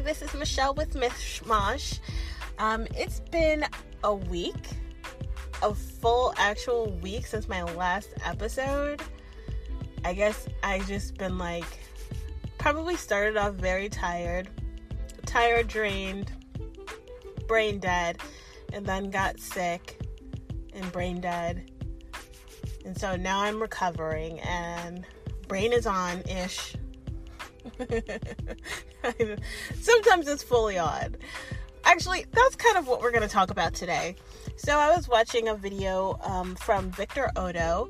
Hi, this is Michelle with Mishmash. Um, it's been a week, a full actual week since my last episode. I guess I just been like, probably started off very tired, tired, drained, brain dead, and then got sick and brain dead. And so now I'm recovering and brain is on ish Sometimes it's fully on. Actually, that's kind of what we're going to talk about today. So I was watching a video um, from Victor Oddo.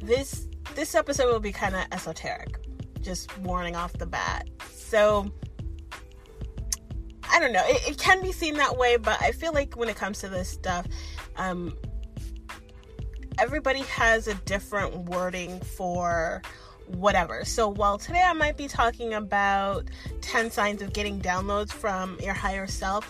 This this episode will be kind of esoteric, just warning off the bat. So I don't know. It, it, can be seen that way, but I feel like when it comes to this stuff, um, everybody has a different wording for whatever. So while today I might be talking about 10 signs of getting downloads from your higher self,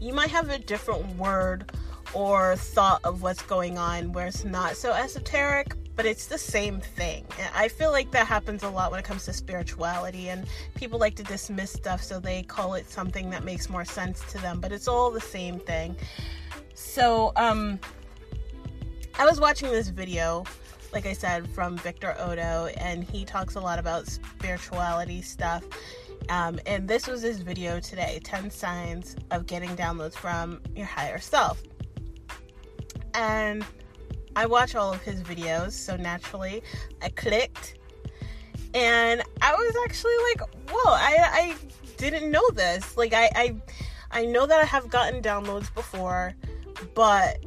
you might have a different word or thought of what's going on where it's not so esoteric, but it's the same thing. And I feel like that happens a lot when it comes to spirituality, and people like to dismiss stuff so they call it something that makes more sense to them, but it's all the same thing. So, um, I was watching this video like I said, from Victor Oddo, and he talks a lot about spirituality stuff. Um, and this was his video today 10 signs of getting downloads from your higher self. And I watch all of his videos, so naturally I clicked. And I was actually like, whoa, I, I didn't know this. Like, I, I, I know that I have gotten downloads before, but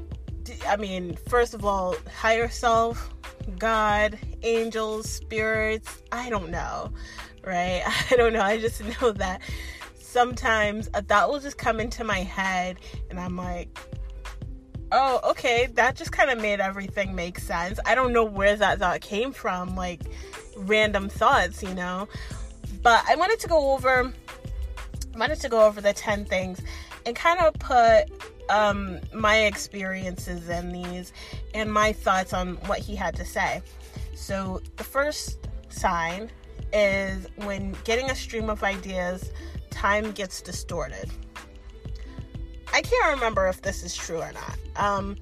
I mean, first of all, higher self, God, angels, spirits, I don't know, right? I don't know. I just know that sometimes a thought will just come into my head and I'm like, oh, okay, that just kind of made everything make sense. I don't know where that thought came from, like random thoughts, you know? But I wanted to go over I wanted to go over the 10 things and kind of put um, my experiences in these and my thoughts on what he had to say. So, the first sign is when getting a stream of ideas, time gets distorted. I can't remember if this is true or not. Um,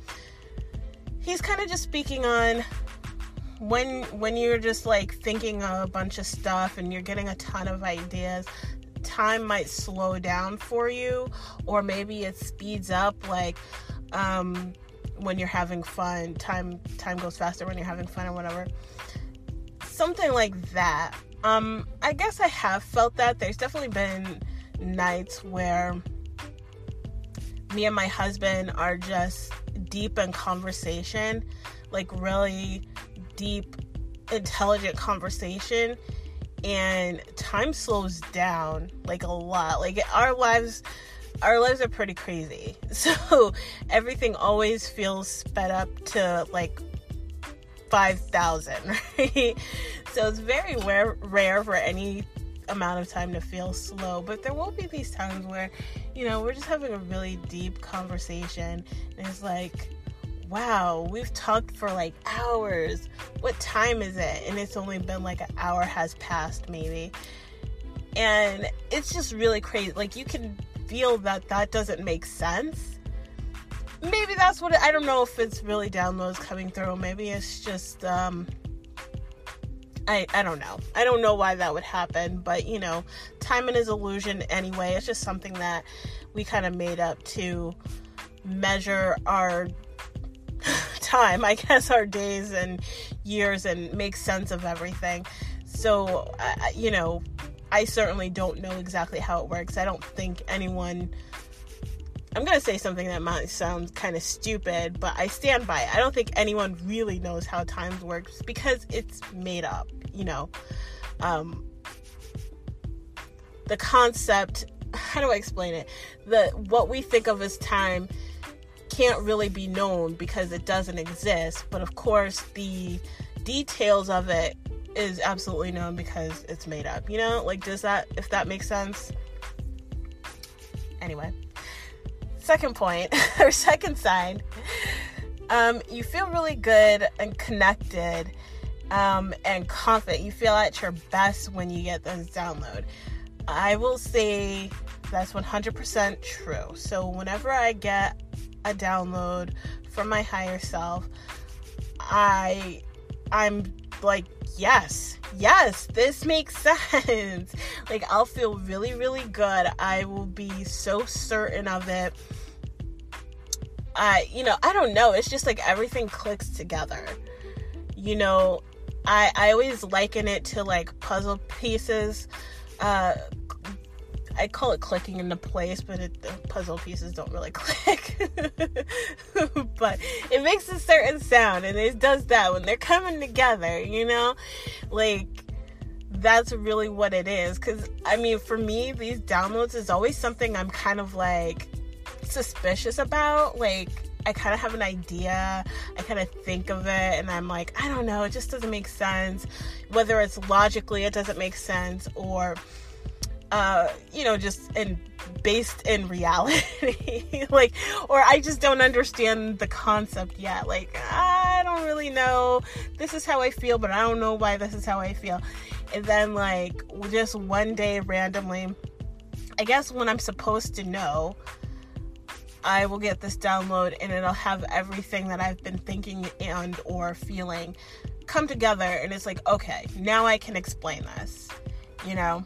he's kind of just speaking on when when you're just like thinking a bunch of stuff and you're getting a ton of ideas time might slow down for you or maybe it speeds up like um, when you're having fun time time goes faster when you're having fun or whatever. Something like that. Um i guess i have felt that. There's definitely been nights where me and my husband are just deep in conversation like really deep intelligent conversation and time slows down like a lot. Like our lives our lives are pretty crazy. So everything always feels sped up to like 5000, right? So it's very rare, rare for any amount of time to feel slow, but there will be these times where, you know, we're just having a really deep conversation and it's like wow, we've talked for like hours. What time is it? And it's only been like an hour has passed, maybe. And it's just really crazy. Like, you can feel that that doesn't make sense. Maybe that's what it, I don't know if it's really downloads coming through. Maybe it's just, um, I, I don't know. I don't know why that would happen, but you know, time and is illusion anyway. It's just something that we kind of made up to measure our time, I guess, our days and years and make sense of everything. So, uh, you know, I certainly don't know exactly how it works. I don't think anyone. I'm going to say something that might sound kind of stupid, but I stand by it. I don't think anyone really knows how time works because it's made up, you know. Um, the concept, how do I explain it? The what we think of as time can't really be known because it doesn't exist. But of course, the details of it is absolutely known because it's made up. You know, like, does that, if that makes sense? Anyway, second point, or second sign, um, you feel really good and connected um, and confident. You feel at your best when you get this download. I will say that's 100% true. So whenever I get a download from my higher self, I I'm like, yes, yes, this makes sense. like I'll feel really really good. I will be so certain of it. I you know, I don't know. It's just like everything clicks together. You know, I I always liken it to like puzzle pieces uh I call it clicking into place, but it, the puzzle pieces don't really click. but it makes a certain sound, and it does that when they're coming together, you know? Like, that's really what it is. Because, I mean, for me, these downloads is always something I'm kind of like suspicious about. Like, I kind of have an idea, I kind of think of it, and I'm like, I don't know, it just doesn't make sense. Whether it's logically, it doesn't make sense, or uh, you know, just in based in reality. like, or I just don't understand the concept yet. Like, I don't really know. This is how I feel, but I don't know why this is how I feel. And then, like, just one day randomly, I guess when I'm supposed to know, I will get this download and it'll have everything that I've been thinking and or feeling come together and it's like, okay, now I can explain this. You know?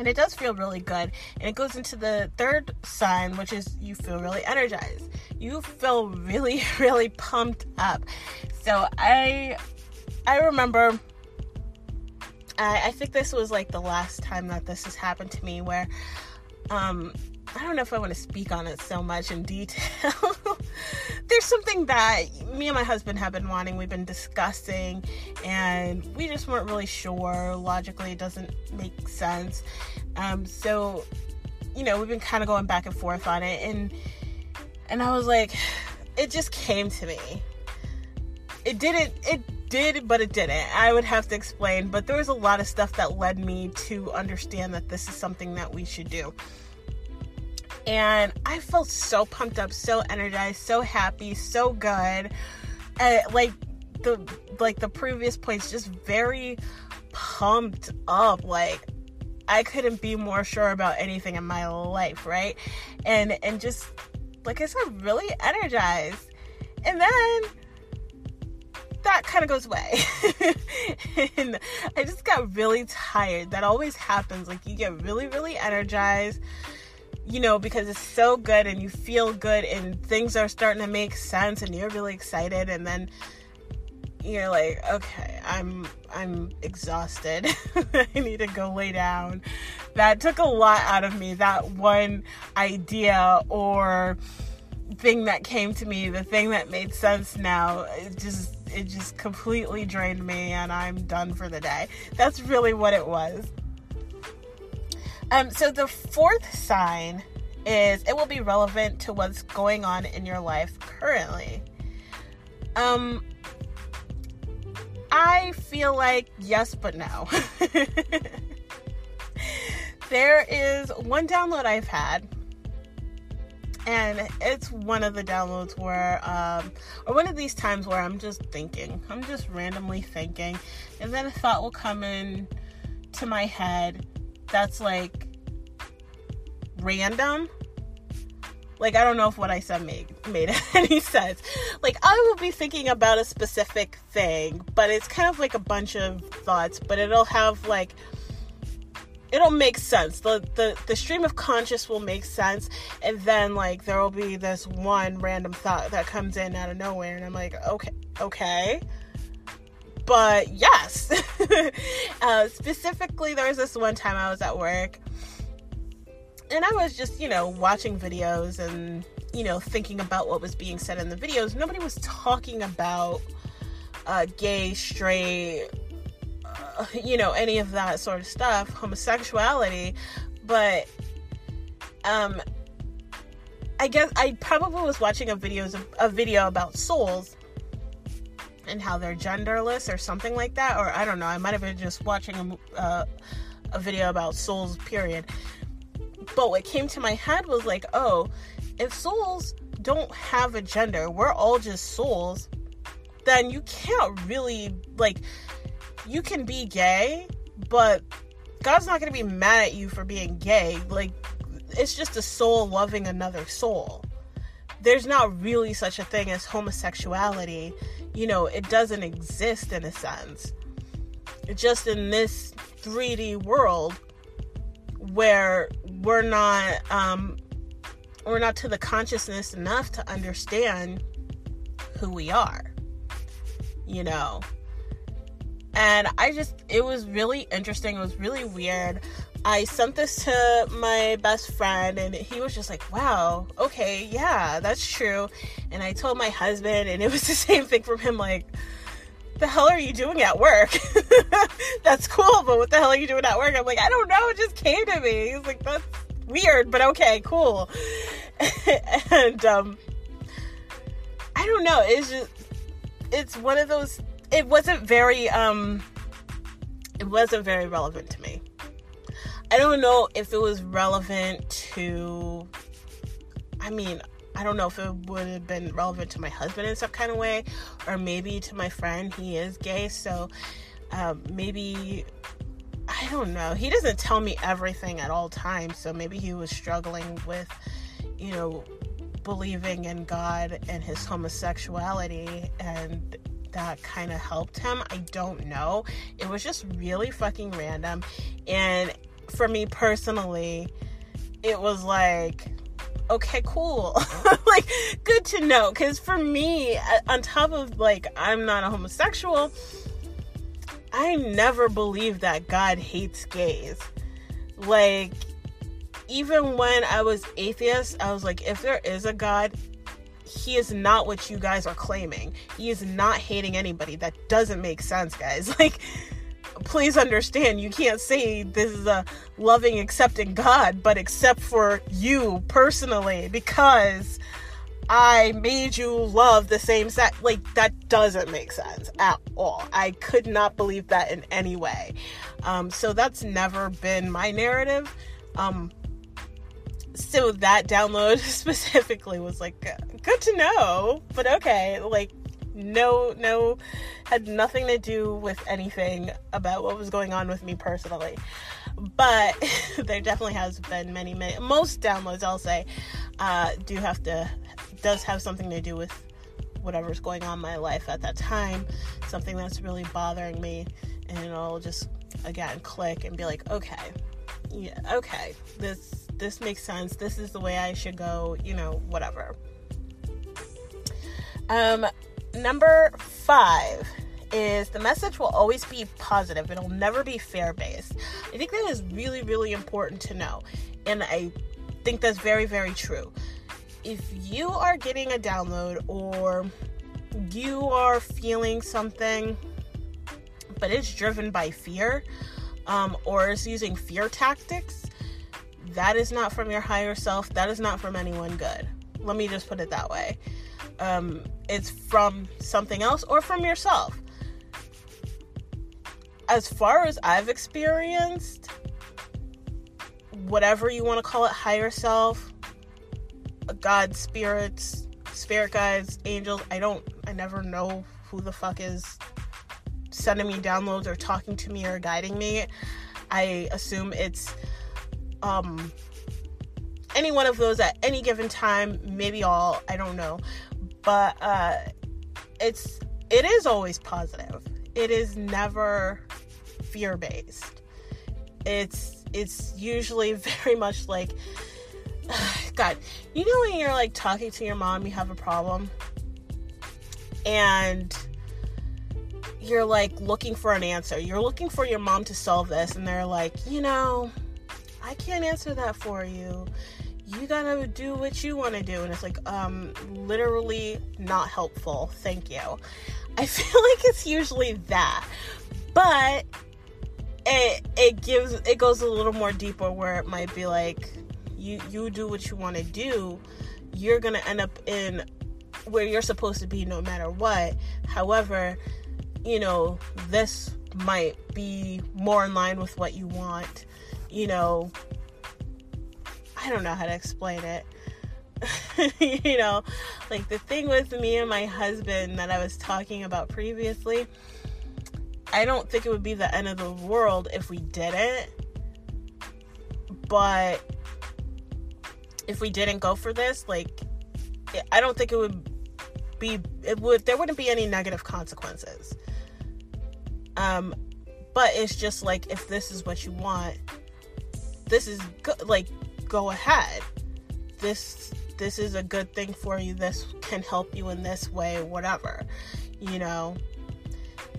And it does feel really good. And it goes into the third sign which is you feel really energized. You feel really really pumped up. So i i remember I, I think this was like the last time that this has happened to me where um I don't know if I want to speak on it so much in detail. There's something that me and my husband have been wanting, we've been discussing, and we just weren't really sure. Logically, it doesn't make sense. Um, so, you know, we've been kind of going back and forth on it, and and I was like, it just came to me. It didn't. It did, but it didn't. I would have to explain, but there was a lot of stuff that led me to understand that this is something that we should do and I felt so pumped up, so energized, so happy, so good. Like the like the previous points, just very pumped up. Like I couldn't be more sure about anything in my life, right? And and just like I said, really energized. And then that kind of goes away. and I just got really tired. That always happens. Like you get really, really energized you know, because it's so good and you feel good and things are starting to make sense and you're really excited and then you're like, okay, I'm I'm exhausted. I need to go lay down. That took a lot out of me. That one idea or thing that came to me, the thing that made sense now, it just it just completely drained me and I'm done for the day. That's really what it was. Um, so the fourth sign is it will be relevant to what's going on in your life currently. Um, I feel like yes, but no. there is one download I've had, and it's one of the downloads where, um, or one of these times where I'm just thinking, I'm just randomly thinking, and then a thought will come in to my head that's like random. Like I don't know if what I said made made any sense. Like I will be thinking about a specific thing, but it's kind of like a bunch of thoughts, but it'll have like it'll make sense. The the the stream of conscious will make sense and then like there will be this one random thought that comes in out of nowhere and I'm like, "Okay, okay." But yes. uh, specifically there was this one time I was at work and I was just, you know, watching videos and, you know, thinking about what was being said in the videos. Nobody was talking about uh, gay, straight, uh, you know, any of that sort of stuff, homosexuality. But, um, I guess I probably was watching a videos of, a video about souls and how they're genderless or something like that, or I don't know. I might have been just watching a, uh, a video about souls. Period. But what came to my head was like, oh, if souls don't have a gender, we're all just souls, then you can't really, like, you can be gay, but God's not going to be mad at you for being gay. Like, it's just a soul loving another soul. There's not really such a thing as homosexuality. You know, it doesn't exist in a sense. Just in this 3D world where we're not um we're not to the consciousness enough to understand who we are. You know, and I just, it was really interesting. It was really weird. I sent this to my best friend, and he was just like, wow, okay, yeah, that's true. And I told my husband, and it was the same thing from him like, the hell are you doing at work? that's cool, but what the hell are you doing at work? I'm like, I don't know, it just came to me. He's like, that's weird, but okay, cool. and um I don't know, it's just it's one of those it wasn't very um it wasn't very relevant to me. I don't know if it was relevant to I mean, I don't know if it would have been relevant to my husband in some kind of way or maybe to my friend. He is gay, so um, maybe I don't know. He doesn't tell me everything at all times, so maybe he was struggling with, you know, believing in God and his homosexuality and that kind of helped him. I don't know. It was just really fucking random. And for me personally, it was like, okay, cool. like, good to know. Because for me, uh, on top of like, I'm not a homosexual, I never believed that God hates gays. Like, even when I was atheist, I was like, if there is a God, he is not what you guys are claiming. He is not hating anybody. That doesn't make sense, guys. Like, please understand, you can't say this is a loving, accepting God, but except for you personally, because I made you love the same sex. Like, that doesn't make sense at all. I could not believe that in any way. Um, so, that's never been my narrative. Um, so that download specifically was like good to know but okay like no no had nothing to do with anything about what was going on with me personally but there definitely has been many many most downloads i'll say uh, do have to does have something to do with whatever's going on in my life at that time something that's really bothering me and it'll just again click and be like okay yeah okay this this makes sense. This is the way I should go, you know, whatever. Um, number five is the message will always be positive. It'll never be fear based. I think that is really, really important to know. And I think that's very, very true. If you are getting a download or you are feeling something, but it's driven by fear, um, or is using fear tactics, that is not from your higher self. That is not from anyone good. Let me just put it that way. Um, it's from something else or from yourself. As far as I've experienced, whatever you want to call it, higher self, God, spirits, spirit guides, angels, I don't, I never know who the fuck is sending me downloads or talking to me or guiding me. I assume it's um any one of those at any given time, maybe all, I don't know. But uh it's it is always positive. It is never fear based. It's it's usually very much like God, you know when you're like talking to your mom, you have a problem, and you're like looking for an answer. You're looking for your mom to solve this, and they're like, you know, I can't answer that for you. You gotta do what you want to do. And it's like, um, literally not helpful. Thank you. I feel like it's usually that. But it it gives it goes a little more deeper where it might be like you you do what you want to do you're gonna end up in where you're supposed to be no matter what however you know this might be more in line with what you want you know, I don't know how to explain it. you know, like the thing with me and my husband that I was talking about previously, I don't think it would be the end of the world if we didn't. but if we didn't go for this, like, I don't think it would be, it would, there wouldn't be any negative consequences. Um, but it's just like, if this is what you want, this is good, like, go ahead. This, this is a good thing for you. This can help you in this way, whatever, you know.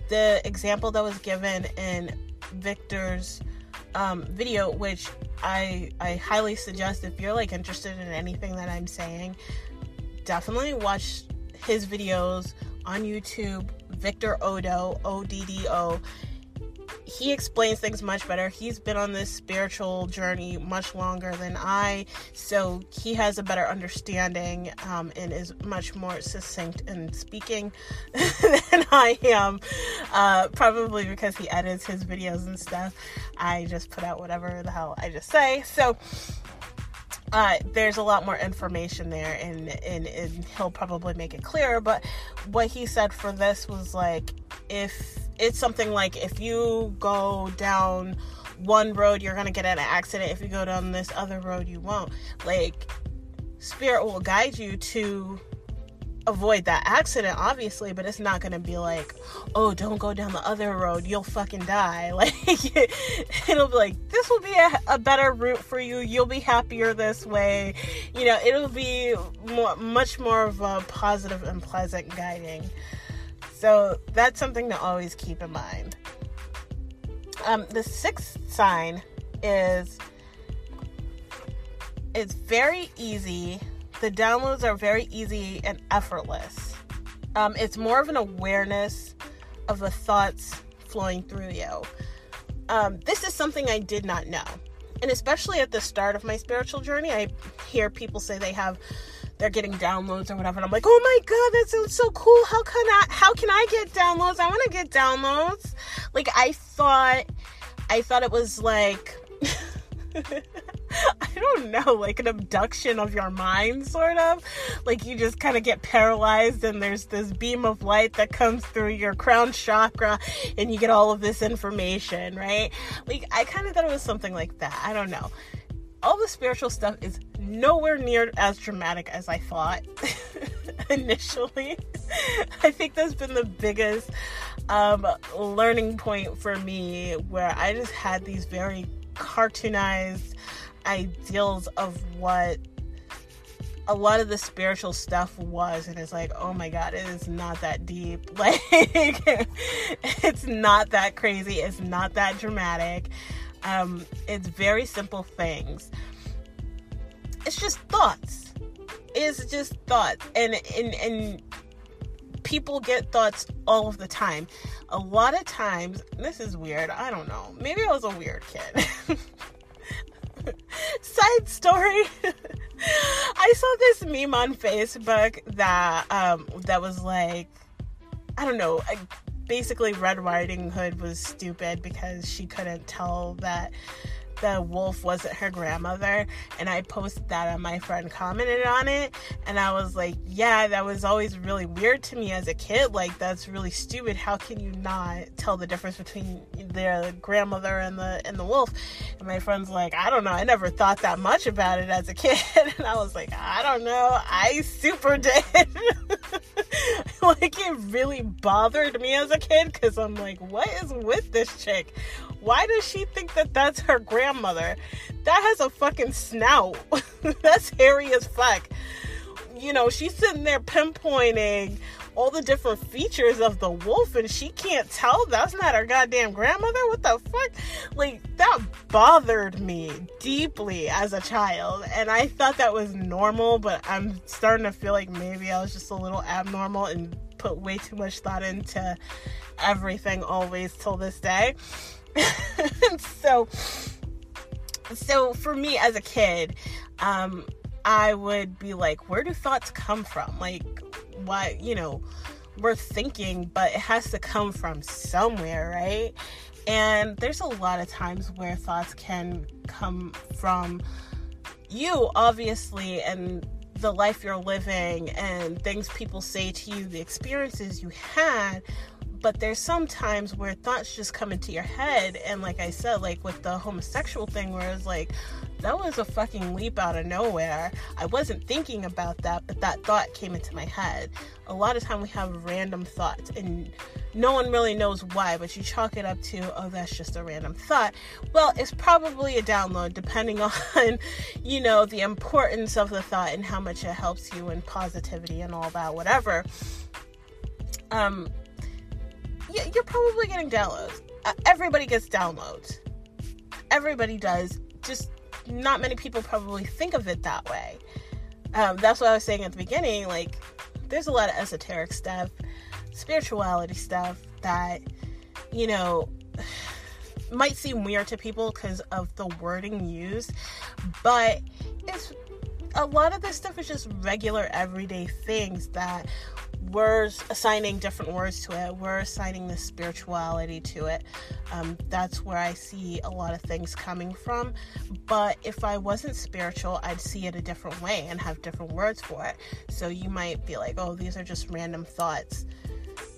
The example that was given in Victor's um, video, which I I highly suggest if you're like interested in anything that I'm saying, definitely watch his videos on YouTube. Victor Oddo, O D D O he explains things much better. He's been on this spiritual journey much longer than I, so he has a better understanding um, and is much more succinct in speaking than I am. Uh, probably because he edits his videos and stuff. I just put out whatever the hell I just say. So. Uh, there's a lot more information there and, and, and he'll probably make it clearer but what he said for this was like if it's something like if you go down one road, you're gonna get in an accident. If you go down this other road, you won't. Like, spirit will guide you to avoid that accident, obviously, but it's not gonna be like, oh, don't go down the other road, you'll fucking die. Like, it'll be like, this will be a, a, better route for you, you'll be happier this way. You know, it'll be more, much more of a positive and pleasant guiding. So that's something to always keep in mind. Um, the sixth sign is it's very easy. The downloads are very easy and effortless. Um, it's more of an awareness of the thoughts flowing through you. Um, this is something I did not know. And especially at the start of my spiritual journey, I hear people say they have they're getting downloads or whatever. And I'm like, oh my god, that sounds so cool. How can I how can I get downloads? I want to get downloads. Like I thought I thought it was like I don't know, like an abduction of your mind, sort of. Like you just kind of get paralyzed, and there's this beam of light that comes through your crown chakra, and you get all of this information, right? Like, I kind of thought it was something like that. I don't know all the spiritual stuff is nowhere near as dramatic as I thought initially. I think that's been the biggest um, learning point for me where I just had these very cartoonized ideals of what a lot of the spiritual stuff was and it's like oh my god it is not that deep like it's not that crazy it's not that dramatic um, it's very simple things. It's just thoughts. It's just thoughts, and and and people get thoughts all of the time. A lot of times, this is weird. I don't know. Maybe I was a weird kid. Side story. I saw this meme on Facebook that um that was like I don't know, basically Red Riding Hood was stupid because she couldn't tell that the wolf wasn't her grandmother and I posted that and my friend commented on it and I was like, yeah, that was always really weird to me as a kid. Like that's really stupid. How can you not tell the difference between their grandmother and the and the wolf? And my friend's like, I don't know. I never thought that much about it as a kid. And I was like, I don't know. I super did. like it really bothered me as a kid because I'm like, what is with this chick? Why does she think that that's her grandmother? That has a fucking snout. that's hairy as fuck. You know, she's sitting there pinpointing all the different features of the wolf and she can't tell that's not her goddamn grandmother what the fuck like that bothered me deeply as a child and i thought that was normal but i'm starting to feel like maybe i was just a little abnormal and put way too much thought into everything always till this day so so for me as a kid um i would be like where do thoughts come from? Like why you know we're thinking but it has to come from somewhere right? And there's a lot of times where thoughts can come from you obviously and the life you're living and things people say to you the experiences you had but there's some times where thoughts just come into your head and like i said like with the homosexual thing where it's like that was a fucking leap out of nowhere. I wasn't thinking about that, but that thought came into my head. A lot of time we have random thoughts and no one really knows why, but you chalk it up to, oh, that's just a random thought. Well, it's probably a download depending on, you know, the importance of the thought and how much it helps you and positivity and all that, whatever. Um, you're probably getting downloads. Uh, everybody gets downloads. Everybody does. Just not many people probably think of it that way. Um, that's what I was saying at the beginning. Like, there's a lot of esoteric stuff, spirituality stuff that, you know, might seem weird to people because of the wording used, but it's a lot of this stuff is just regular everyday things that we're assigning different words to it. We're assigning the spirituality to it. Um, that's where I see a lot of things coming from. But if I wasn't spiritual, I'd see it a different way and have different words for it. So you might be like, oh, these are just random thoughts.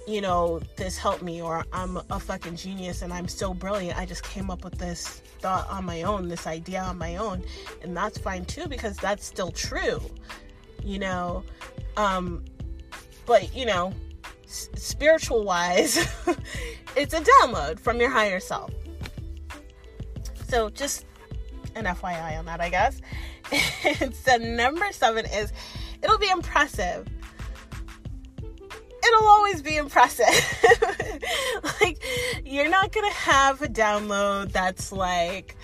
You know, this helped me, or I'm a fucking genius and I'm so brilliant. I just came up with this thought on my own, this idea on my own. And that's fine too, because that's still true. You know, um, but you know, s- spiritual wise, it's a download from your higher self. So just an FYI on that, I guess. and so number seven is it'll be impressive. It'll always be impressive. like, you're not gonna have a download that's like,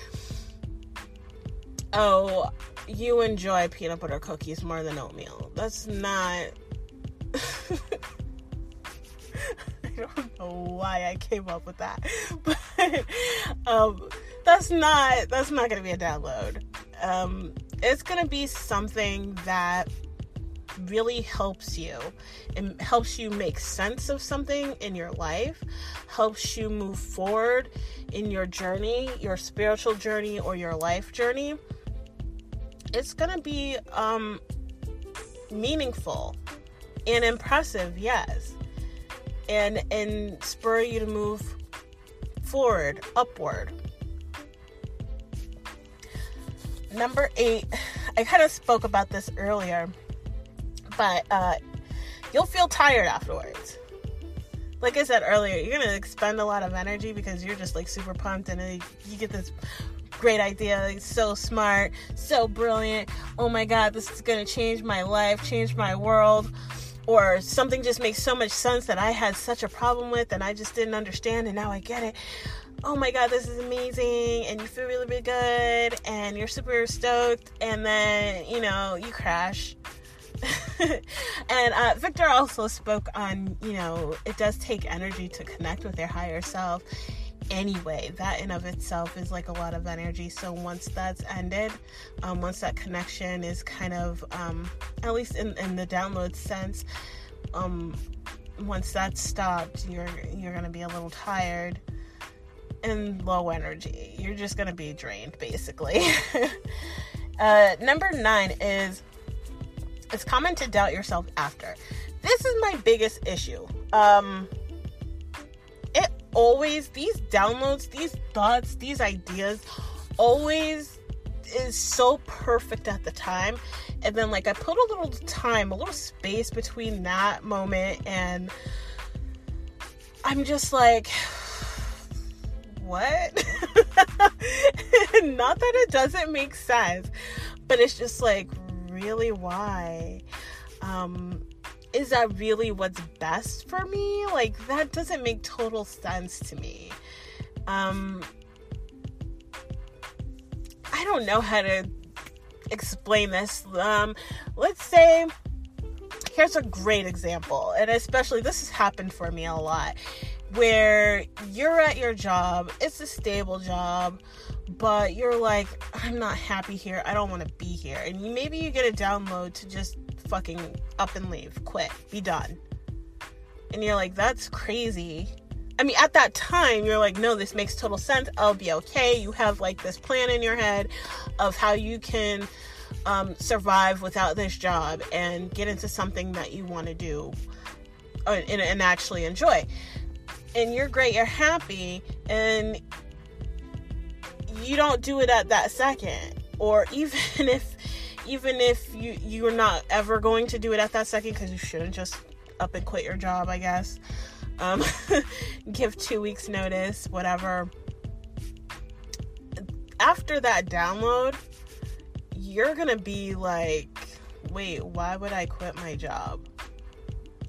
oh, you enjoy peanut butter cookies more than oatmeal. That's not don't know why I came up with that, but um, that's not that's not gonna be a download. Um, it's gonna be something that really helps you and helps you make sense of something in your life, helps you move forward in your journey, your spiritual journey or your life journey. It's gonna be um, meaningful and impressive, yes. And and spur you to move forward, upward. Number eight, I kind of spoke about this earlier, but uh, you'll feel tired afterwards. Like I said earlier, you're gonna expend a lot of energy because you're just like super pumped and you get this great idea, so smart, so brilliant. Oh my god, this is gonna change my life, change my world or something just makes so much sense that I had such a problem with and I just didn't understand and now I get it. Oh my god, this is amazing, and you feel really, really good, and you're super stoked, and then you know you crash. and uh, Victor also spoke on, you know, it does take energy to connect with your higher self, anyway. That in of itself is like a lot of energy. So once that's ended, um, once that connection is kind of, um, at least in, in the download sense, um, once that's stopped, you're you're gonna be a little tired and low energy. You're just gonna be drained, basically. uh, number nine is it's common to doubt yourself after. This is my biggest issue. Um, always these downloads, these thoughts, these ideas always is so perfect at the time. And then like I put a little time, a little space between that moment and I'm just like what? Not that it doesn't make sense, but it's just like really why? Um is that really what's best for me? Like that doesn't make total sense to me. Um I don't know how to explain this. Um let's say here's a great example. And especially this has happened for me a lot where you're at your job, it's a stable job, but you're like I'm not happy here. I don't want to be here. And maybe you get a download to just fucking up and leave, quit, be done. And you're like, that's crazy. I mean, at that time, you're like, no, this makes total sense. I'll be okay. You have like this plan in your head of how you can um, survive without this job and get into something that you want to do uh, and, and actually enjoy. And you're great, you're happy, and you don't do it at that second or even if even if you you're not ever going to do it at that second because you shouldn't just up and quit your job i guess um, give two weeks notice whatever after that download you're gonna be like wait why would i quit my job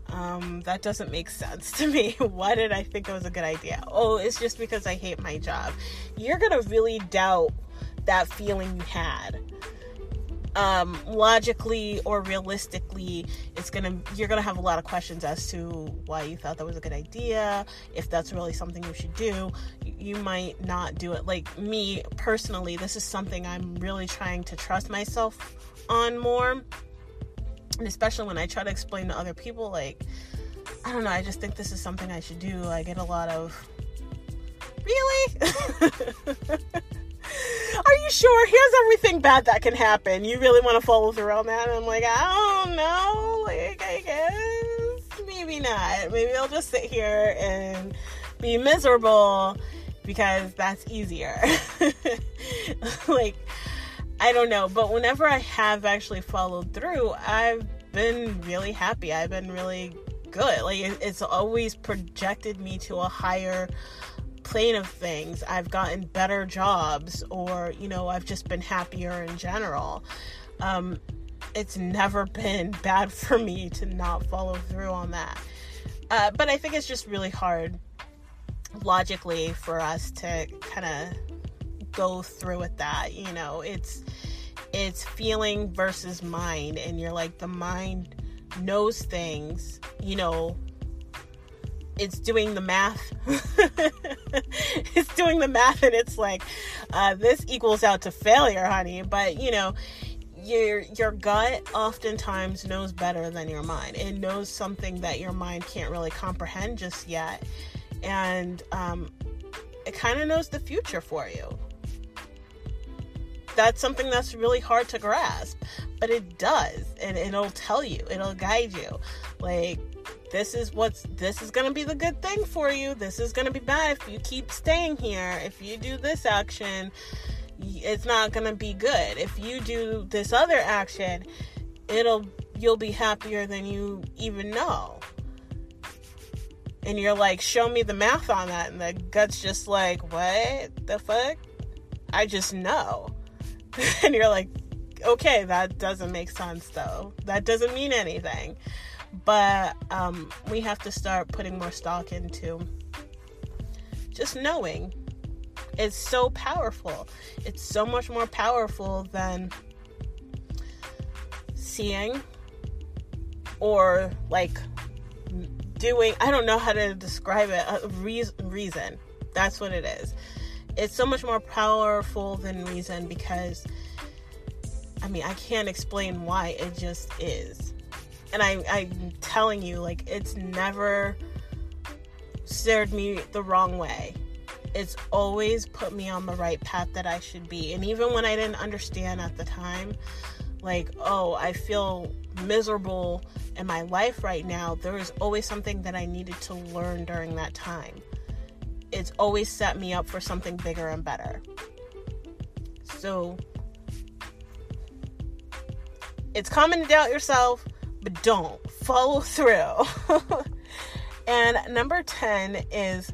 um, that doesn't make sense to me. Why did I think it was a good idea? Oh, it's just because I hate my job. You're gonna really doubt that feeling you had um, logically or realistically it's gonna you're gonna have a lot of questions as to why you thought that was a good idea if that's really something you should do. You might not do it. Like me personally this is something i'm really trying to trust myself on more. And especially when i try to explain to other people like i don't know i just think this is something i should do. I get a lot of really are you sure? Here's everything bad that can happen. You really want to follow through on that? And I'm like, I don't know. Like, I guess maybe not. Maybe I'll just sit here and be miserable because that's easier. like, I don't know. But whenever I have actually followed through, I've been really happy. I've been really good. Like, it's always projected me to a higher plane of things. I've gotten better jobs, or, you know, I've just been happier in general. Um, it's never been bad for me to not follow through on that. Uh, but I think it's just really hard logically for us to kind of go through with that. You know, it's it's feeling versus mind, and you're like the mind knows things, you know, it's doing the math. it's doing the math, and it's like uh, this equals out to failure, honey. But you know, your your gut oftentimes knows better than your mind. It knows something that your mind can't really comprehend just yet, and um, it kind of knows the future for you. That's something that's really hard to grasp, but it does, and it'll tell you, it'll guide you. Like this is what's this is to be the good thing for you. This is to be bad if you keep staying here. If you do this action it's not to be good. If you do this other action it'll you'll be happier than you even know. And you're like show me the math on that. And the gut's just like what the fuck? I just know. And you're like okay that doesn't make sense though. That doesn't mean anything but um, we have to start putting more stock into just knowing. It's so powerful. It's so much more powerful than seeing or like doing i don't know how to describe it a reason that's what it is it's so much more powerful than reason because i mean i can't explain why it just is and I, I'm telling you, like, it's never steered me the wrong way. It's always put me on the right path that I should be. And even when I didn't understand at the time, like, oh, I feel miserable in my life right now, there is always something that I needed to learn during that time. It's always set me up for something bigger and better. So, it's common to doubt yourself, but don't follow through. and number 10 is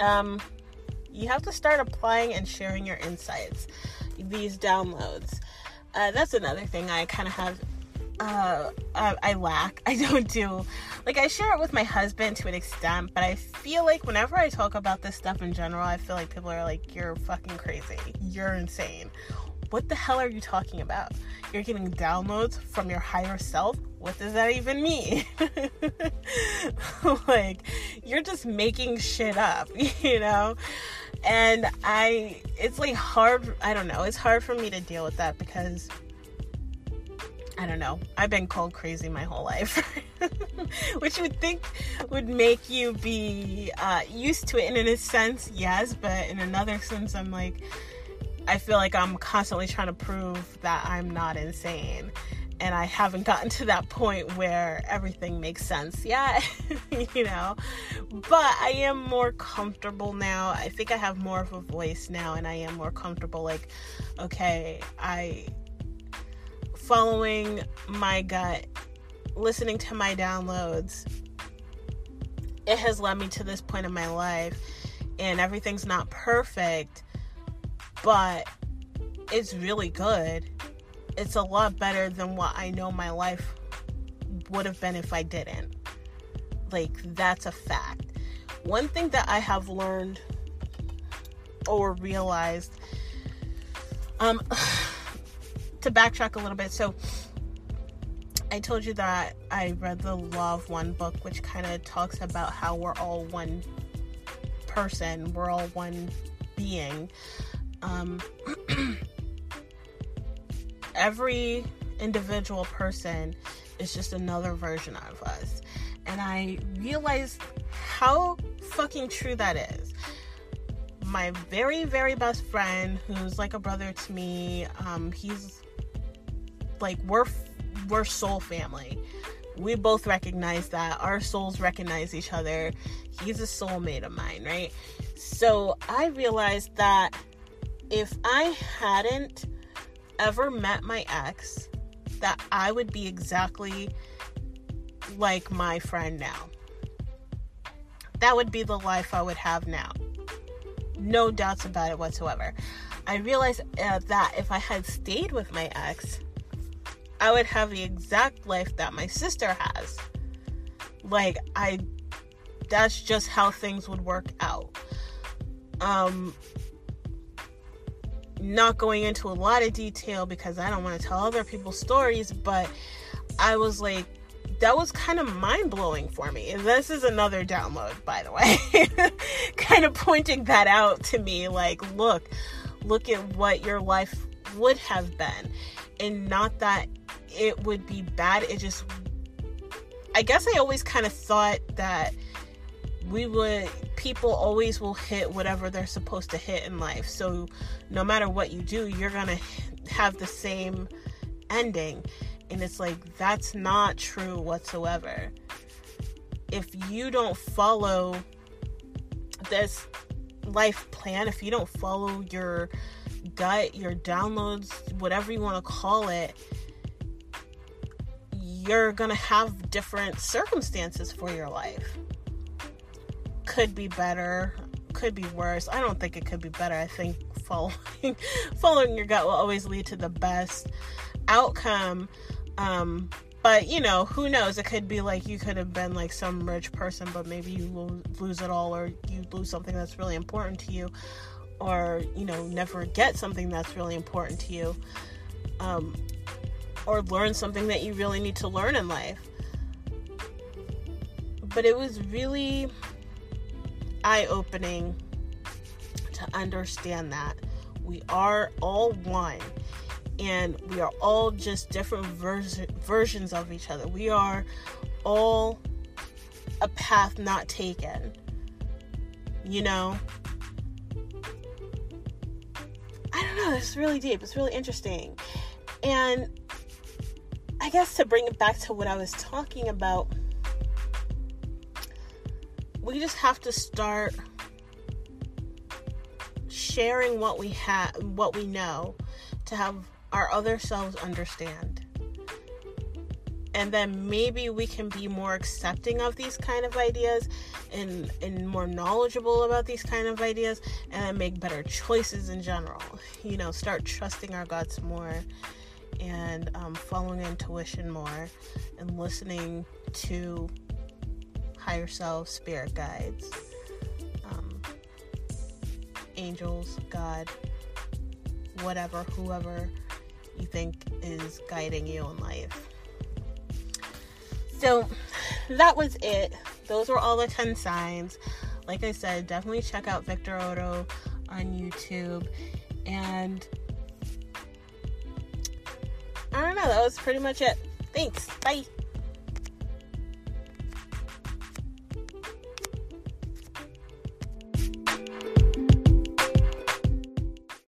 um, you have to start applying and sharing your insights, these downloads. Uh, that's another thing I kind of have. Uh, I, I lack. I don't do like I share it with my husband to an extent, but I feel like whenever I talk about this stuff in general, I feel like people are like, "You're fucking crazy. You're insane." What the hell are you talking about? You're getting downloads from your higher self? What does that even mean? like, you're just making shit up, you know? And I, it's like hard, I don't know, it's hard for me to deal with that because I don't know. I've been called crazy my whole life, which you would think would make you be uh, used to it. And in a sense, yes, but in another sense, I'm like, I feel like I'm constantly trying to prove that I'm not insane. and I haven't gotten to that point where everything makes sense yet, you know. But I am more comfortable now. I think I have more of a voice now, and I am more comfortable. Like, okay, I following my gut, listening to my downloads. It has led me to this point in my life, and everything's not perfect, but it's really good it's a lot better than what I know my life would have been if I didn't. Like, that's a fact. One thing that I have learned or realized, um, to backtrack a little bit, so I told you that I read the Law of One book, which kind of talks about how we're all one person, we're all one being. Um, every individual person is just another version of us. And I realized how fucking true that is. My very, very best friend, who's like a brother to me, um, he's like we're we're soul family. We both recognize that our souls recognize each other. He's a soulmate of mine, right? So I realized that if I hadn't ever met my ex that I would be exactly like my friend now. That would be the life I would have now. No doubts about it whatsoever. I realized uh, that if I had stayed with my ex, I would have the exact life that my sister has. Like, I, that's just how things would work out. Um, not going into a lot of detail because I don't want to tell other people's stories, but I was like, that was kind of mind blowing for me. This is another download, by the way, kind of pointing that out to me like, look, look at what your life would have been. And not that it would be bad, it just, I guess I always kind of thought that we would people always will hit whatever they're supposed to hit in life. So no matter what you do you're gonna have the same ending. And it's like that's not true whatsoever. If you don't follow this life plan if you don't follow your gut your downloads whatever you want to call it you're gonna have different circumstances for your life could be better, could be worse. I don't think it could be better. I think following following your gut will always lead to the best outcome. Um, but you know, who knows? It could be like you could have been like some rich person, but maybe you will lose it all, or you lose something that's really important to you, or you know, never get something that's really important to you, um, or learn something that you really need to learn in life. But it was really eye opening to understand that we are all one and we are all just different vers- versions of each other. We are all a path not taken. You know? I don't know, it's really deep. It's really interesting. And I guess to bring it back to what I was talking about we just have to start sharing what we have what we know to have our other selves understand. And then maybe we can be more accepting of these kind of ideas and and more knowledgeable about these kind of ideas and then make better choices in general. You know start trusting our guts more and um, following intuition more and listening to higher self, spirit guides, um, angels, God, whatever, whoever you think is guiding you in life. So that was it. Those were all the 10 signs. Like I said, definitely check out Victor Oddo on YouTube. And I don't know, that was pretty much it. Thanks. Bye.